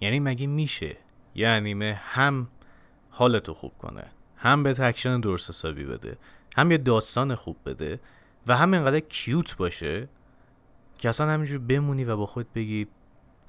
یعنی مگه میشه؟ یه انیمه هم حالتو خوب کنه هم یه اکشن درست حسابی بده هم یه داستان خوب بده و هم اینقدر cute باشه که اصلا همینجور بمونی و با خود بگی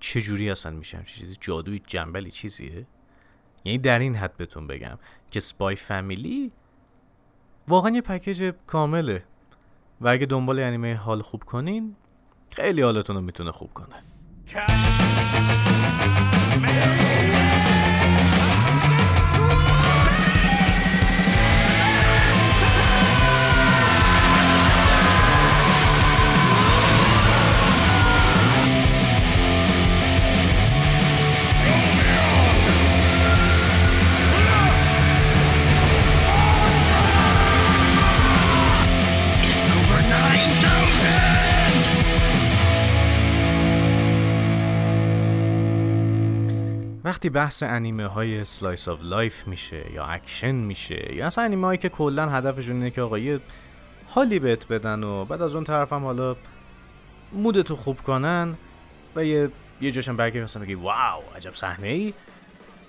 چجوری اصلا میشم چیزی؟ جادو جنبلی چیزیه؟ یعنی در این حد بهتون بگم که Spy Family واقعا یه پکیج کامله و اگه دنبال انیمه حال خوب کنین خیلی حالتون رو می‌تونه خوب کنه. وقتی بحث انیمه های slice of life میشه یا اکشن میشه یا اصلا انیمه هایی که کلا هدفشون اینه که آقا یه حالی بهت بدن و بعد از اون طرف هم حالا mood تو خوب کنن و یه یه جاشم برگرده مثلا بگی wow عجب صحنه ای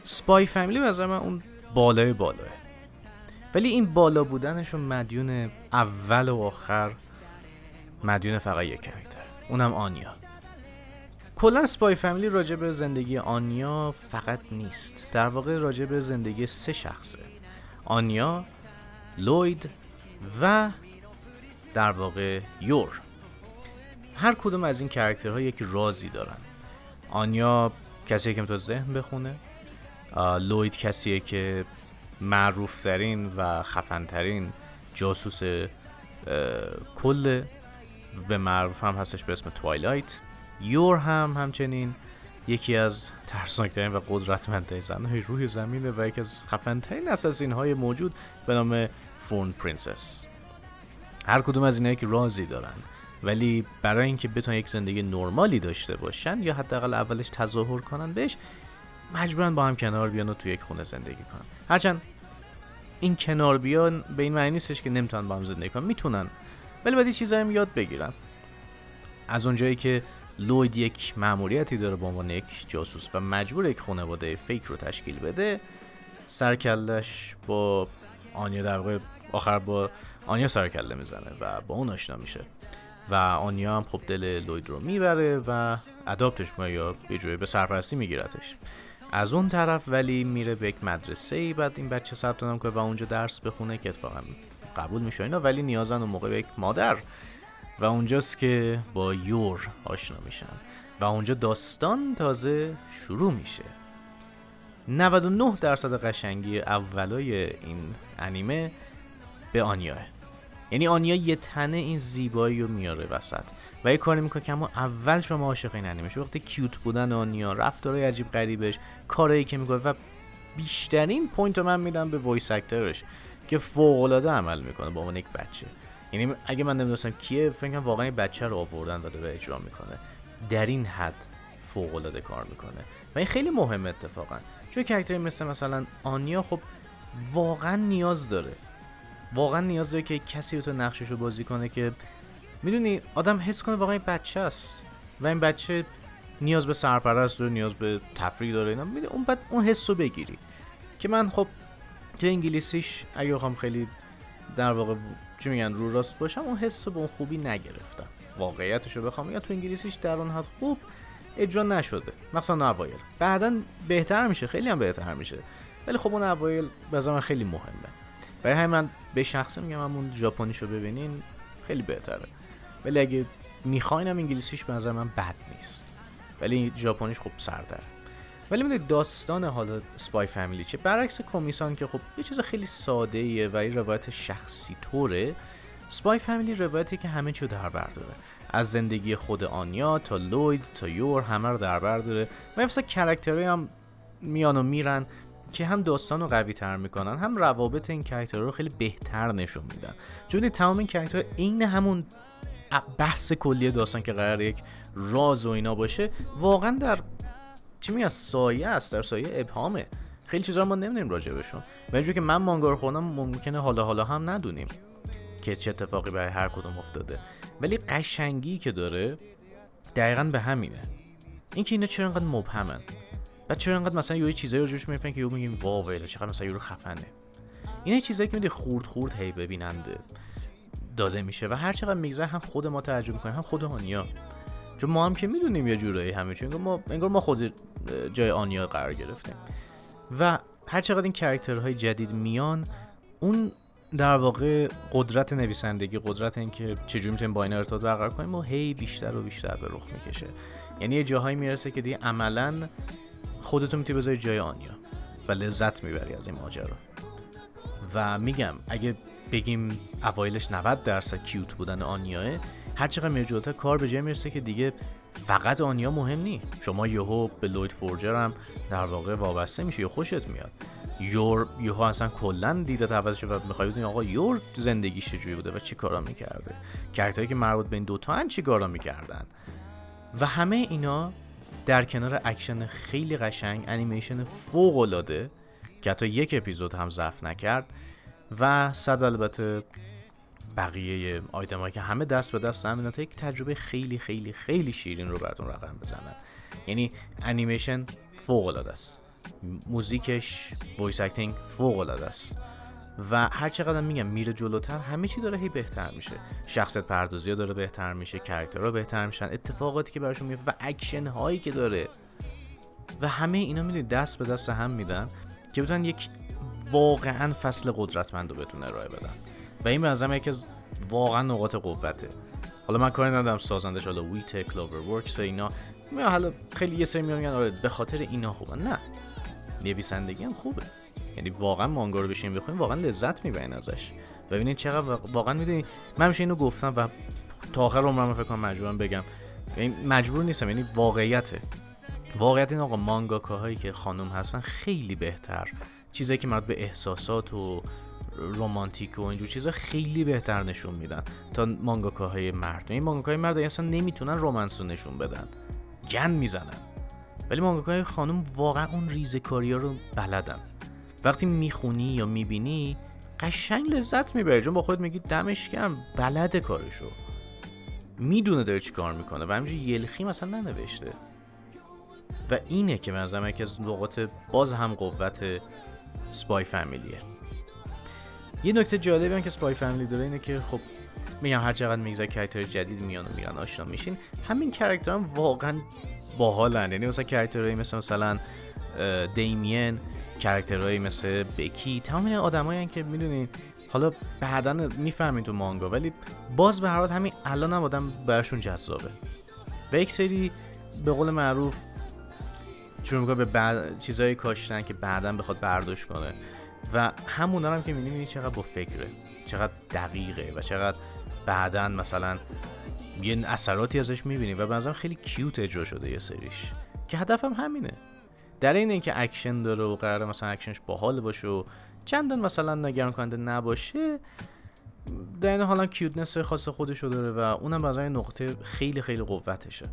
Spy Family از من اون بالای بالاه. ولی این بالا بودنشون مدیون اول و آخر مدیون فقط یک character اونم آنیا. کلا سپای فامیلی راجع زندگی آنیا فقط نیست. در واقع راجع زندگی سه شخصه. آنیا لوید و در واقع یور. هر کدوم از این کرکترها یک رازی دارن. آنیا کسیه که تو ذهن بخونه. لوید کسیه که معروف ترین و خفنترین جاسوس کل به معروف هم هستش به اسم Twilight یور هم همچنین یکی از ترسناکترین و قدرتمندترین زنهای روی زمینه و یکی از خفنترین assassin های موجود به نام Thorn Princess. هر کدوم از اینایی که رازی دارن ولی برای اینکه بتونن یک زندگی نرمالی داشته باشن یا حداقل اولش تظاهر کنن بهش مجبورن با هم کنار بیان و تو یک خونه زندگی کنن. هرچند این کنار بیان به این معنی نیستش که نمی‌تونن با هم زندگی کنن می‌تونن. ولی باید چیزایی یاد بگیرن. از اونجایی که لوید یک مأموریتی داره به عنوان یک جاسوس و مجبور یک خانواده فیک رو تشکیل بده. سرکلش با آنیا در واقع آخر با آنیا سرکله می‌زنه و با اون آشنا میشه. و آنیا هم خب دل لوید رو می‌بره و اداپتش می‌کنه یا یه جوری به سرپرستی میگیرتش. از اون طرف ولی میره به یک مدرسه ای بعد این بچه ثبت نام کنه و اونجا درس بخونه که اتفاقا قبول میشه اینا ولی نیازن اون موقع به یک مادر. و اونجاست که با یور آشنا میشن و اونجا داستان تازه شروع میشه. 99 درصد قشنگی اولای این انیمه به آنیاه یعنی آنیا یه تنه این زیبایی رو میاره وسط. و یه کاری می‌کنه که اما اول شما عاشق این انیمه وقتی کیوت بودن آنیا رفتارهای عجیب غریبش کارهایی که می‌کنه و بیشترین point رو من میدم به voice actor ش که فوق العاده عمل می‌کنه با عنوان یک بچه. یعنی اگه من نمی‌دونستم کیه فکر کنم واقعا بچه رو آوردن و داره اجرا می‌کنه. در این حد فوق العاده کار می‌کنه. و این خیلی مهم اتفاقا. چون character ی مثل مثلا آنیا خب واقعا نیاز داره. واقعا نیاز داره که کسی تو نقشش رو بازی کنه که می‌دونی آدم حس کنه واقعا بچه است. و این بچه نیاز به سرپرست داره نیاز به تفریح داره اینا. اون بعد اون حس رو بگیری. که من خب تو انگلیسیش اگه بخوام خیلی در واقع چی میگن رو راست باشم اون حس به اون خوبی نگرفتم. واقعیتش رو بخوام یا تو انگلیسیش در اون حد خوب اجرا نشده. مثلا اوایل. بعدا بهتر میشه خیلی هم بهتر میشه. ولی خب اون اوایل به خیلی مهمه. برای همین من به شخصه میگم همون ژاپنیشو ببینین خیلی بهتره. ولی اگه میخواینم انگلیسیش به نظر من بد نیست. ولی ژاپنیش خب سرتره. ولی می‌دونید داستان حالا Spy Family چه برعکس کمیسان که خب یه چیز خیلی ساده ایه و یه روایت شخصی طوره Spy Family روایتی که همه چیو در بر داره. از زندگی خود آنیا تا لوید تا یور همه رو در بر داره. و مثلا character های هم میان و میرن که هم داستان رو قوی تر می‌کنن هم روابط این character ها رو خیلی بهتر نشون میدن. چون تمام این کرکترها عین همون بحث کلی داستان که قرار یک راز و اینا باشه واقعا در چی میگه سایه است. در سایه ابهامه. خیلی چیزا ما نمی‌دونیم راجع بهشون. و که من مانگا رو خوندم ممکنه حالا حالا هم ندونیم که چه اتفاقی برای هر کدوم افتاده. ولی قشنگی که داره دقیقا به همینه. اینکه اینا چرا انقدر مبهمن؟ بعد چرا انقدر مثلا یه چیزایی روش می‌فهمن که یو میگیم واو چقدر مثلا یورو خفنه. اینا چیزایی که میده خورد خورد هی ببیننده. داده میشه. و هر چقدر میگذره هم خود ما تعجب می‌کنیم هم خود آنیا چون ما هم که می‌دونیم یه جورایی همه انگار ما انگار ما خود جای آنیا قرار گرفتیم. و هر چقدر این کرکترهای جدید میان اون در واقع قدرت نویسندگی قدرت اینکه چجوری می‌تونیم با اینا ارتباط برقرار کنیم و هی بیشتر و بیشتر به رخ می‌کشه. یعنی یه جاهایی می‌رسه که دیگه عملا خودتو می‌تونی بذاری جای آنیا و لذت می‌بری از این ماجرا. و میگم اگه بگیم اوایلش 90 درصد کیوت بودن آنیاه هر چقدر میره کار به جای می‌رسه که دیگه فقط آنیا مهم نی. شما یهو به لوید فورجر هم در واقع وابسته میشه خوشت میاد. یور یهو اصلا کلا دیده عوض شده و می‌خوای بدونی آقا یور زندگیش چجوری بوده و چی کارا می‌کرده. کرکتری که مربوط به این دوتا هن چی کارا می‌کردن؟ و همه اینا در کنار اکشن خیلی قشنگ انیمیشن فوق العاده که حتی یک اپیزود هم ضعف نکرد و صد البته بقیه آیتم که همه دست به دست هم تا یک تجربه خیلی خیلی خیلی شیرین رو براتون رقم بزنن. یعنی انیمیشن فوق العاده است. موزیکش voice acting فوق العاده است. و هر چقدر میگم میره جلوتر همه چی داره هی بهتر میشه. شخصیت پردازی داره بهتر میشه character ها بهتر میشن اتفاقاتی که براشون میفته و اکشن هایی که داره. و همه اینا می‌دونید دست به دست هم میدن که بتونن یک واقعا فصل قدرتمند رو بتونه ارائه بدن. و این به یکی از واقعا نقاط قوته. حالا من کاری ندارم سازندش حالا Wit CloverWorks اینا. حالا خیلی یه سری میگن آره به خاطر اینا خوبه. نه. نویسندگی هم خوبه. یعنی واقعا مانگا رو بشین بخونیم واقعا لذت می‌برین ازش. ببینید چقدر واقعا می‌دونی من میشه اینو گفتم و تا آخر عمرم فکر کنم مجبورم بگم. یعنی مجبور نیستم یعنی واقعیته. واقعیت این آقا مانگاکاهایی که خانم هستن خیلی بهتر. چیزایی که مربوط به احساسات و رومانتیک و اینجور چیزا خیلی بهتر نشون میدن تا مانگاکاهای مرد. این مانگاکاهای مرد اصلا نمی‌تونن رومنس رو نشون بدن. گن می‌زنن. ولی مانگاکاهای خانم واقعا اون ریزکاری ها رو بلدن. وقتی می‌خونی یا می‌بینی قشنگ لذت می‌بری. چون با خود میگی دمش گرم بلد کارشو. می‌دونه داره چی کار می‌کنه و همینجور یلخی مثلا ننوشته. و اینه که من یکی از نقاط باز هم قوت سپای فامیلیه یه نکته جالبی هم که سپای فامیلی داره اینه که خب میگم هر چقدر میگذره کرکتر جدید میان و میرن آشنا میشین همین کرکتر هم واقعا باحالن. یعنی مثلا character هایی مثل مثلا دیمین character هایی مثل بکی تمام این آدمایی که می‌دونین حالا بعدا می‌فهمین تو مانگا ولی باز به هر حال همین الان هم آدم براشون جذابه. و یک سری به قول معروف شروع می‌کنه به بعد چیزایی کاشتن که بعدا بخواد برداشت کنه. و همون هم که می‌بینی چقدر با فکره چقدر دقیقه و چقدر بعدا مثلا یه اثراتی ازش می‌بینی و بنظرم خیلی cute اجرا شده یه سریش. که هدفم همینه. در عین اینکه اکشن داره و قراره مثلا اکشنش باحال باشه و چندان مثلا نگران کننده نباشه در عین حالا cuteness خاص خودشو داره و اونم از نقطه خیلی خیلی قوتشه.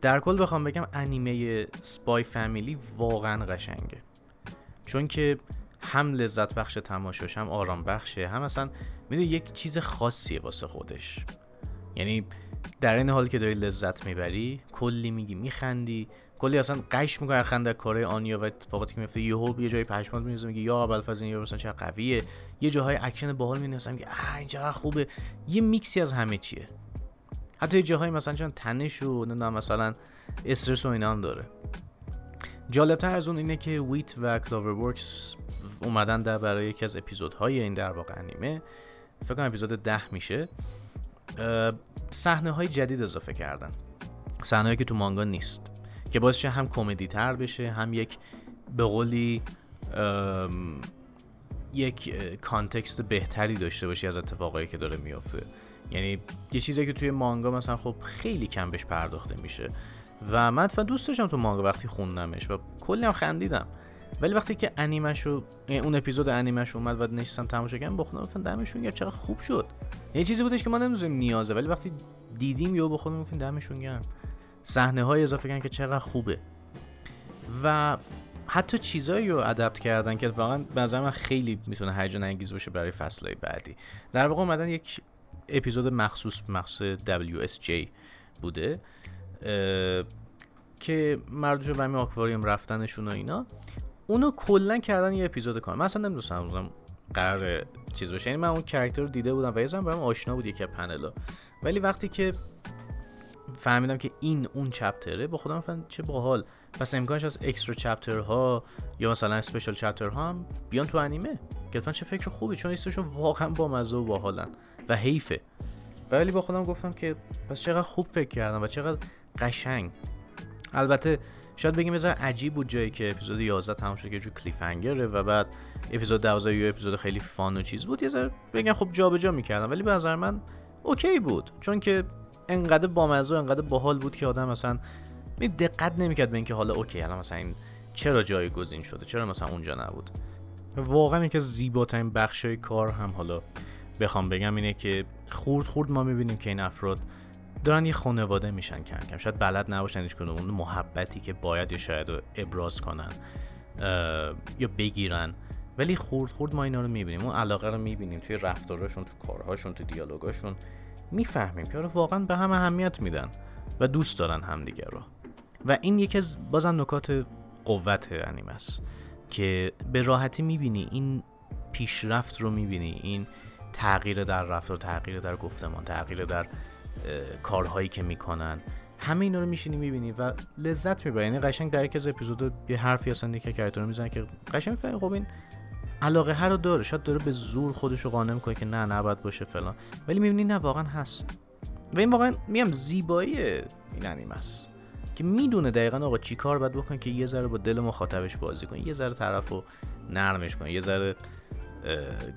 در کل بخوام بگم انیمه Spy Family واقعا قشنگه. چون که هم لذت بخش تماشاش هم آرام بخشه هم اصلا می‌دونی یک چیز خاصیه واسه خودش. یعنی در عین حالی که داری لذت می‌بری کلی میگی میخندی کلی اصلا غش می‌کنه خنده کارهای آنیا و اتفاقاتی که میفته یهو یه جای پشمات میریزه میگه یا ابوالفضل این مثلا چه قویه. یه جاهای اکشن باحال می‌بینی میگه آ این چقدر خوبه. یه میکسی از همه چیه. حتی یه جاهای مثلا چون تنش و نمی‌دونم مثلا استرس و اینا هم داره. جالبتر از اون اینه که Wit و CloverWorks اومدن در برای یکی از اپیزودهای این در واقع انیمه. فکر کنم اپیزود ده میشه. صحنه های جدید اضافه کردن. صحنه که تو مانگا نیست. که باعث هم کمدی تر بشه هم یک به قولی یک context بهتری داشته باشی از اتفاقایی که داره میافته. یعنی یه چیزی که توی مانگا مثلا خب خیلی کم بهش پرداخته میشه. و من دوست داشتم تو مانگا وقتی خوندمش و کلی هم خندیدم. ولی وقتی که انیمش یعنی اون اپیزود انیمش اومد و نشستم تماشا کردم بخونم گفتم دمشون گرم چقدر خوب شد. یه چیزی بودش که ما نمی‌دونیم نیازه ولی وقتی دیدیم یا بخونم گفتیم دمشون گرم. صحنه های اضافه کردن که چقدر خوبه. و حتی چیزایی رو ادپت کردن که واقعا به من خیلی می‌تونه هیجان انگیز باشه برای فصلهای بعدی. در واقع اومدن یک اپیزود مخصوص مخصوص WSJ بوده که مردوش به همین آکواریوم رفتنشون و اینا. اونو کلا کردن یه اپیزود کامل. من اصلا نمی‌دونستم قرار چیز باشه یعنی من اون کرکتر رو دیده بودم و یه برام آشنا بود یکی پنلا ولی وقتی که فهمیدم که این اون چپتره با خودم فهمیدم چه باحال. پس امکانش از اکسترا چپتر ها یا مثلا اسپیشال چپتر ها هم بیان تو انیمه. گفتن چه فکر خوبی چون ایستشون واقعا با مزه و باحالن و حیفه. ولی با خودم گفتم که پس چقدر خوب فکر کردم و چقدر قشنگ. البته شاید بگیم بذار عجیب بود جایی که اپیزود 11 تمام شد که جو cliffhanger ه و بعد اپیزود 12 یه اپیزود خیلی fun و چیز بود. یه ذره بگم خب جابجا می‌کردم ولی به نظر من OK بود. چون که انقدر بامزه و انقدر باحال بود که آدم مثلا دقت نمی‌کرد به اینکه حالا OK الان مثلا این چرا جایگزین شده؟ چرا مثلا اونجا نبود؟ واقعا یکی از زیباترین بخشای کار هم حالا بخوام بگم اینه که خورد خورد ما می‌بینیم که این افراد دارن یه خانواده میشن کم کم شاید بلد نباشن هیچ اون محبتی که باید یا شاید ابراز کنن یا بگیرن. ولی خورد خورد ما اینا رو می‌بینیم. اون علاقه رو می‌بینیم توی رفتارشون تو کارهاشون تو دیالوگاشون. می‌فهمیم که آره واقعا به هم اهمیت میدن و دوست دارن همدیگه رو. و این یکی از بازم نکات قوت انیمه است که به راحتی می‌بینی این پیشرفت رو می‌بینی. این تغییر در رفتار تغییر در گفتمان تغییر در کارهایی که می‌کنن. همه اینا رو میشینی می‌بینی و لذت می‌بری. یعنی قشنگ در یک از اپیزود یه حرفی اصلا دیگه کرکتر می‌زنه که قشنگ می‌فهمی خب این علاقه هر رو داره. شاید داره به زور خودش رو قانع می‌کنه که نه نباید باشه فلان. ولی می‌بینی نه واقعا هست. و این واقعا میگم زیبایی این انیمه است که می‌دونه دقیقا آقا چی کار باید بکنه که یه ذره با دل مخاطبش بازی کنه. یه ذره طرفو نرمش کنه. یه ذره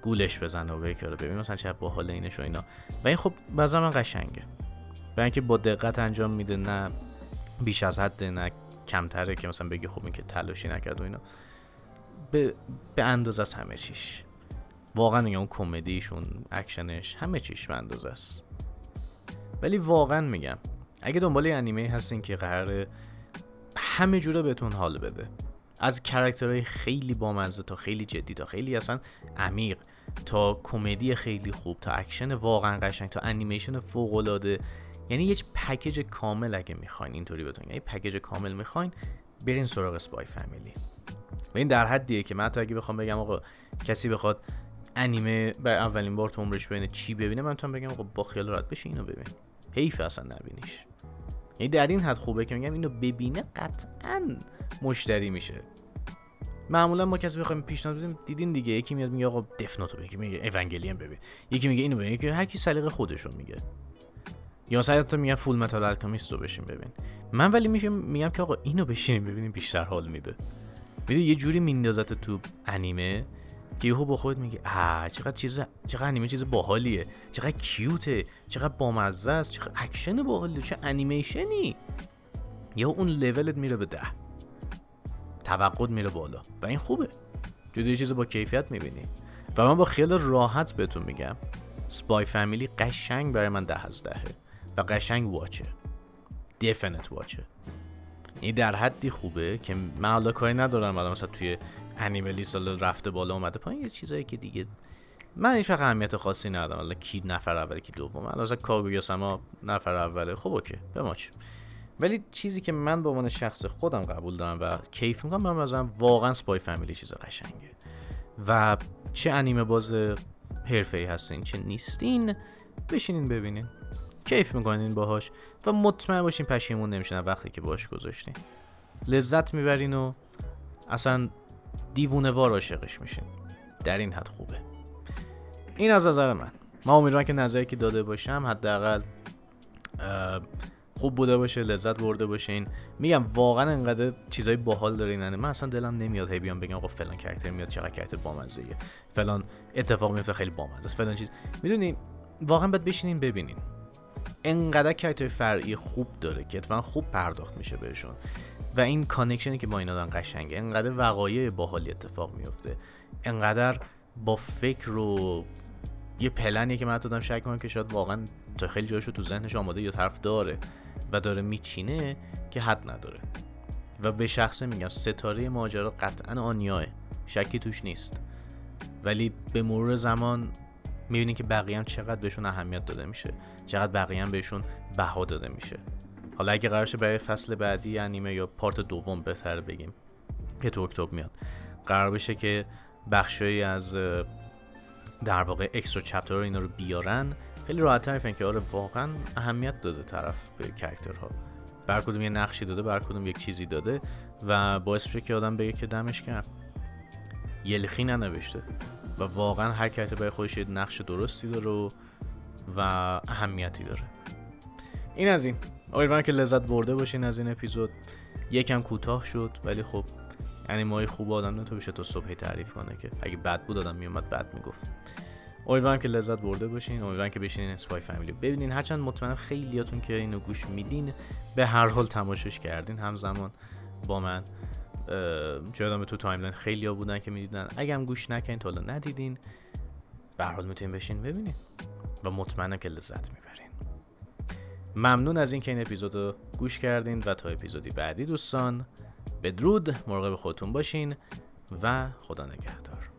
گولش بزنه و بگه ببین مثلا چه باحال اینش و اینا. و این خب بعضا من قشنگه. برای اینکه با دقت انجام میده نه بیش از حد نه کمتره که مثلا بگی خب این که تلاشی نکرد و اینا. به, به اندازه از همه چیش. واقعا میگم اون کمدیشون اکشنش همه چیش به اندازه است. ولی واقعا میگم اگه دنبال انیمه هستین که قرار همه جوره بهتون حال بده. از character های خیلی بامزه تا خیلی جدی تا خیلی اصلا عمیق تا کمدی خیلی خوب تا اکشن واقعا قشنگ تا انیمیشن فوق العاده یعنی یه پکیج کامل اگه می‌خواین اینطوری بهتون یعنی پکیج کامل می‌خواین برین سراغ سپای فامیلی و این در حدیه که من حتی اگه بخوام بگم آقا کسی بخواد انیمه بر اولین بار تو عمرش ببینه چی ببینه من تو بگم آقا با خیال راحت بشه اینو ببین. حیف اصلا نبینیش. یعنی در این حد خوبه که میگم اینو ببینه قطعا مشتری میشه. معمولا ما کسی بخوایم پیشنهاد بدیم دیدین دیگه. یکی میاد میگه آقا دفناتو بگی میگه اونگلیون ببین. یکی میگه اینو ببین یکی هر کی سلیقه خودشون میگه. یا مثلا تو میگن Fullmetal Alchemist بشین ببین. من ولی میشم میگم که آقا اینو بشینیم ببینیم بیشتر حال میده. می‌دونی یه جوری میندازت تو انیمه که یهو با خودت میگه آ چقدر چیز چقدر انیمه چیز باحالیه چقدر cute ه چقدر بامزه است چقدر اکشن باحالیه چه انیمیشنی. یا اون لولت میره به ده. توقع میره بالا. و این خوبه. جدی چیز با کیفیت می‌بینی. و من با خیال راحت بهتون میگم سپای فامیلی قشنگ برای من ده از دهه. و قشنگ واچه دیفنت واچه این در حدی خوبه که من حالا کاری ندارم مثلا توی انیمه سال رفته بالا اومده پایین یه چیزایی که دیگه من هیچ وقت اهمیت خاصی ندارم. حالا کی نفر اول کی دوم. حالا مثلا کاگویا سما نفر اوله. خب اوکی بماچ ولی چیزی که من به عنوان شخص خودم قبول دارم و کیف می‌کنم من مثلا واقعا سپای فامیلی چیز قشنگه. و چه انیمه باز حرفه ای هستین چه نیستین بشینین ببینین. کیف می‌کنین باهاش و مطمئن باشین پشیمون نمیشین وقتی که باش گذاشتین. لذت می‌برین و اصلا دیوونه وار عاشقش میشین در این حد خوبه. این از نظر من. ما امیدوارم که نظری که داده باشم حداقل خوب بوده باشه لذت برده باشین میگم واقعا انقدر چیزای باحال داره این من اصلا دلم نمیاد هی بیام بگم آقا فلان کرکتر میاد چقدر کرکتر بامزه فلان اتفاق میفته خیلی بامزه فلان چیز. می‌دونی واقعا باید بشینین ببینین انقدر character فرعی خوب داره که اتفاقا خوب پرداخت میشه بهشون. و این connection ی که با اینا دارن قشنگه انقدر وقایع باحالی اتفاق میفته انقدر با فکر و یه پلنیه که من دارم شک کنم که شاید واقعا تا خیلی جایشو تو ذهنش آماده یا طرف داره و داره میچینه که حد نداره. و به شخصه میگم ستاره ماجرا قطعا آنیاه. شکی توش نیست. ولی به مرور زمان می‌بینی که بقیه هم چقدر بهشون اهمیت داده میشه. چقدر بقیه هم بهشون بها داده میشه. حالا اگه قرارشه برای فصل بعدی انیمه یا پارت دوم بهتر بگیم که تو اکتبر میاد. قرار بشه که بخشی از در واقع اکسترا چپتر اینا رو بیارن. خیلی راحت تر که آره واقعا اهمیت داده طرف به کرکترها بر کدوم یه نقشی داده بر کدوم یک چیزی داده و باعث میشه که آدم بگه که دمش کرد یلخی ننوشته و واقعا هر کرکتر برای خودش یه نقش درستی داره و اهمیتی داره. این از این. امیدوارم که لذت برده باشین از این اپیزود. یکم کوتاه شد ولی خب یعنی مای خوب آدم تو بشه تو صبحی تعریف کنه که اگه بد بود آدم میومد بد می‌گفت. امیدوارم که لذت برده باشین امیدوارم که بشینین اسپای فامیلی ببینین. هرچند مطمئنم خیلیاتون که اینو گوش میدین به هر حال تماشاش کردین. همزمان با من جادم تو timeline خیلی ها بودن که می‌دیدن. اگه هم گوش نکنین تا حالا ندیدین به حال می‌تونین بشین ببینین. و مطمئنم که لذت می‌برین. ممنون از اینکه این اپیزود رو گوش کردین و تا اپیزودی بعدی دوستان بدرود مراقب خودتون باشین و خدا نگهدار.